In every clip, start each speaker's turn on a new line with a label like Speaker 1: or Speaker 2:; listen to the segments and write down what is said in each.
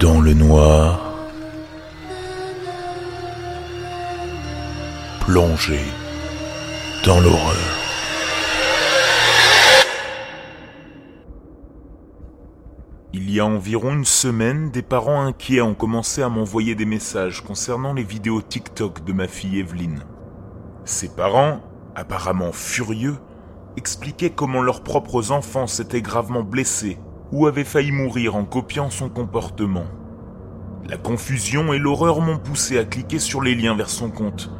Speaker 1: Dans le noir, plongé dans l'horreur. Il y a environ une semaine, des parents inquiets ont commencé à m'envoyer des messages concernant les vidéos TikTok de ma fille Evelyne. Ses parents, apparemment furieux, expliquaient comment leurs propres enfants s'étaient gravement blessés ou avaient failli mourir en copiant son comportement. La confusion et l'horreur m'ont poussé à cliquer sur les liens vers son compte.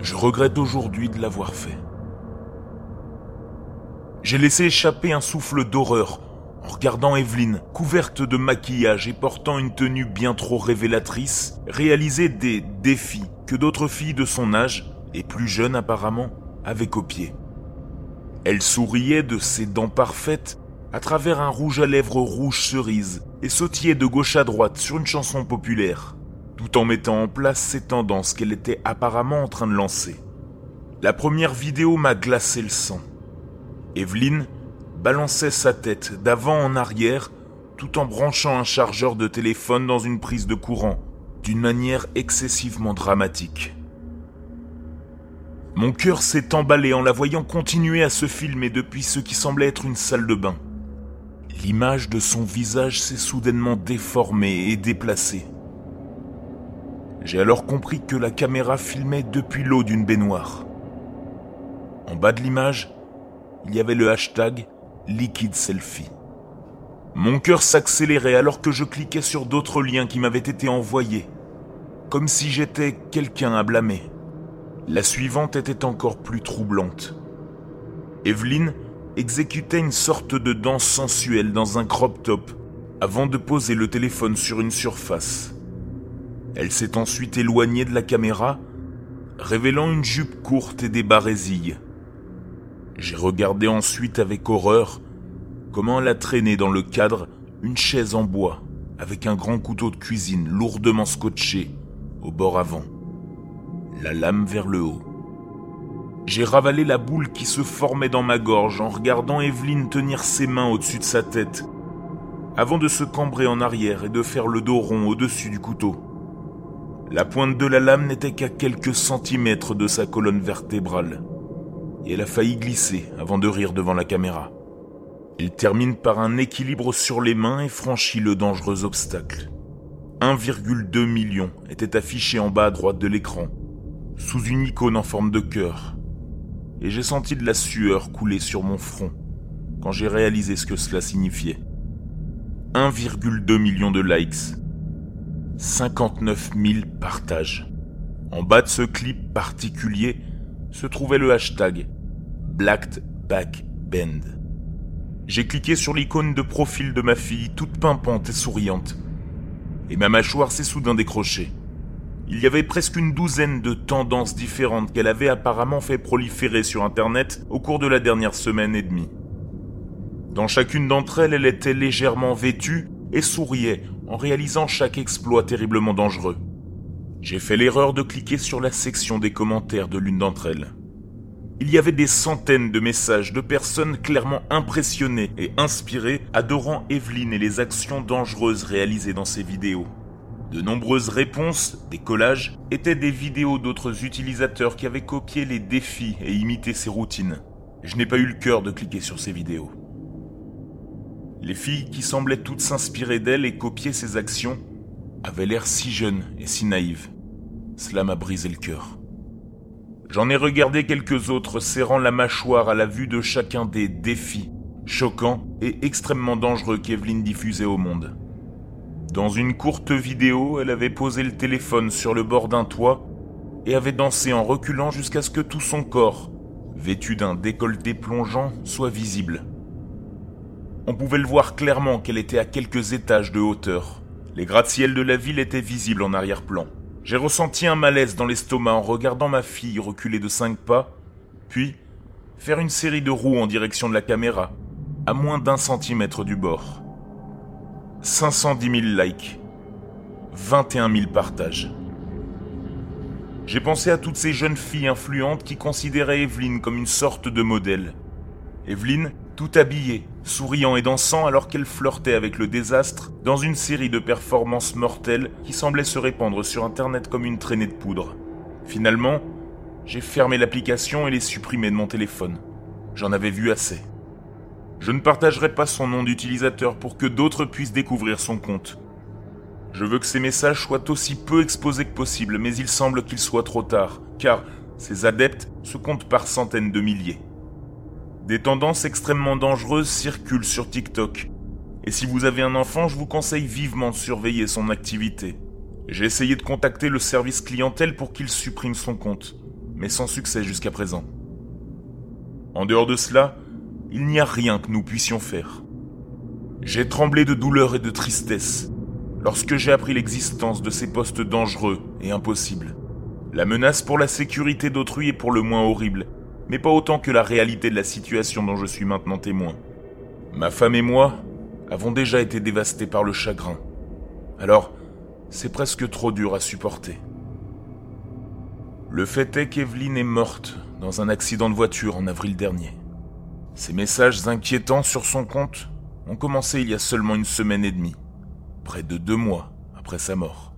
Speaker 1: Je regrette aujourd'hui de l'avoir fait. J'ai laissé échapper un souffle d'horreur en regardant Evelyne, couverte de maquillage et portant une tenue bien trop révélatrice, réaliser des défis que d'autres filles de son âge, et plus jeunes apparemment, avaient copiés. Elle souriait de ses dents parfaites à travers un rouge à lèvres rouge cerise et sautillait de gauche à droite sur une chanson populaire, tout en mettant en place ces tendances qu'elle était apparemment en train de lancer. La première vidéo m'a glacé le sang. Evelyne balançait sa tête d'avant en arrière tout en branchant un chargeur de téléphone dans une prise de courant, d'une manière excessivement dramatique. Mon cœur s'est emballé en la voyant continuer à se filmer depuis ce qui semblait être une salle de bain. L'image de son visage s'est soudainement déformée et déplacée. J'ai alors compris que la caméra filmait depuis l'eau d'une baignoire. En bas de l'image, il y avait le hashtag liquide selfie. Mon cœur s'accélérait alors que je cliquais sur d'autres liens qui m'avaient été envoyés, comme si j'étais quelqu'un à blâmer. La suivante était encore plus troublante. Evelyne exécutait une sorte de danse sensuelle dans un crop top avant de poser le téléphone sur une surface. Elle s'est ensuite éloignée de la caméra, révélant une jupe courte et des barésilles. J'ai regardé ensuite avec horreur comment elle a traîné dans le cadre une chaise en bois avec un grand couteau de cuisine lourdement scotché au bord avant, la lame vers le haut. J'ai ravalé la boule qui se formait dans ma gorge en regardant Evelyne tenir ses mains au-dessus de sa tête, avant de se cambrer en arrière et de faire le dos rond au-dessus du couteau. La pointe de la lame n'était qu'à quelques centimètres de sa colonne vertébrale et elle a failli glisser avant de rire devant la caméra. Il termine par un équilibre sur les mains et franchit le dangereux obstacle. 1,2 million était affiché en bas à droite de l'écran, sous une icône en forme de cœur. Et j'ai senti de la sueur couler sur mon front quand j'ai réalisé ce que cela signifiait. 1,2 million de likes. 59 000 partages. En bas de ce clip particulier se trouvait le hashtag Blacked Back. J'ai cliqué sur l'icône de profil de ma fille, toute pimpante et souriante. Et ma mâchoire s'est soudain décrochée. Il y avait presque une douzaine de tendances différentes qu'elle avait apparemment fait proliférer sur Internet au cours de la dernière semaine et demie. Dans chacune d'entre elles, elle était légèrement vêtue et souriait en réalisant chaque exploit terriblement dangereux. J'ai fait l'erreur de cliquer sur la section des commentaires de l'une d'entre elles. Il y avait des centaines de messages de personnes clairement impressionnées et inspirées adorant Evelyne et les actions dangereuses réalisées dans ses vidéos. De nombreuses réponses, des collages, étaient des vidéos d'autres utilisateurs qui avaient copié les défis et imité ses routines. Je n'ai pas eu le cœur de cliquer sur ces vidéos. Les filles qui semblaient toutes s'inspirer d'elle et copier ses actions avaient l'air si jeunes et si naïves. Cela m'a brisé le cœur. J'en ai regardé quelques autres serrant la mâchoire à la vue de chacun des défis choquants et extrêmement dangereux qu'Evelyne diffusait au monde. Dans une courte vidéo, elle avait posé le téléphone sur le bord d'un toit et avait dansé en reculant jusqu'à ce que tout son corps, vêtu d'un décolleté plongeant, soit visible. On pouvait le voir clairement qu'elle était à quelques étages de hauteur. Les gratte-ciels de la ville étaient visibles en arrière-plan. J'ai ressenti un malaise dans l'estomac en regardant ma fille reculer de cinq pas, puis faire une série de roues en direction de la caméra, à moins d'un centimètre du bord. 510 000 likes, 21 000 partages. J'ai pensé à toutes ces jeunes filles influentes qui considéraient Evelyne comme une sorte de modèle. Evelyne tout habillé, souriant et dansant alors qu'elle flirtait avec le désastre dans une série de performances mortelles qui semblaient se répandre sur Internet comme une traînée de poudre. Finalement, j'ai fermé l'application et l'ai supprimée de mon téléphone. J'en avais vu assez. Je ne partagerai pas son nom d'utilisateur pour que d'autres puissent découvrir son compte. Je veux que ces messages soient aussi peu exposés que possible, mais il semble qu'il soit trop tard, car ces adeptes se comptent par centaines de milliers. Des tendances extrêmement dangereuses circulent sur TikTok, et si vous avez un enfant, je vous conseille vivement de surveiller son activité. J'ai essayé de contacter le service clientèle pour qu'il supprime son compte, mais sans succès jusqu'à présent. En dehors de cela, il n'y a rien que nous puissions faire. J'ai tremblé de douleur et de tristesse lorsque j'ai appris l'existence de ces postes dangereux et impossibles. La menace pour la sécurité d'autrui est pour le moins horrible, mais pas autant que la réalité de la situation dont je suis maintenant témoin. Ma femme et moi avons déjà été dévastés par le chagrin. Alors, c'est presque trop dur à supporter. Le fait est qu'Evelyne est morte dans un accident de voiture en avril dernier. Ces messages inquiétants sur son compte ont commencé il y a seulement une semaine et demie, près de deux mois après sa mort.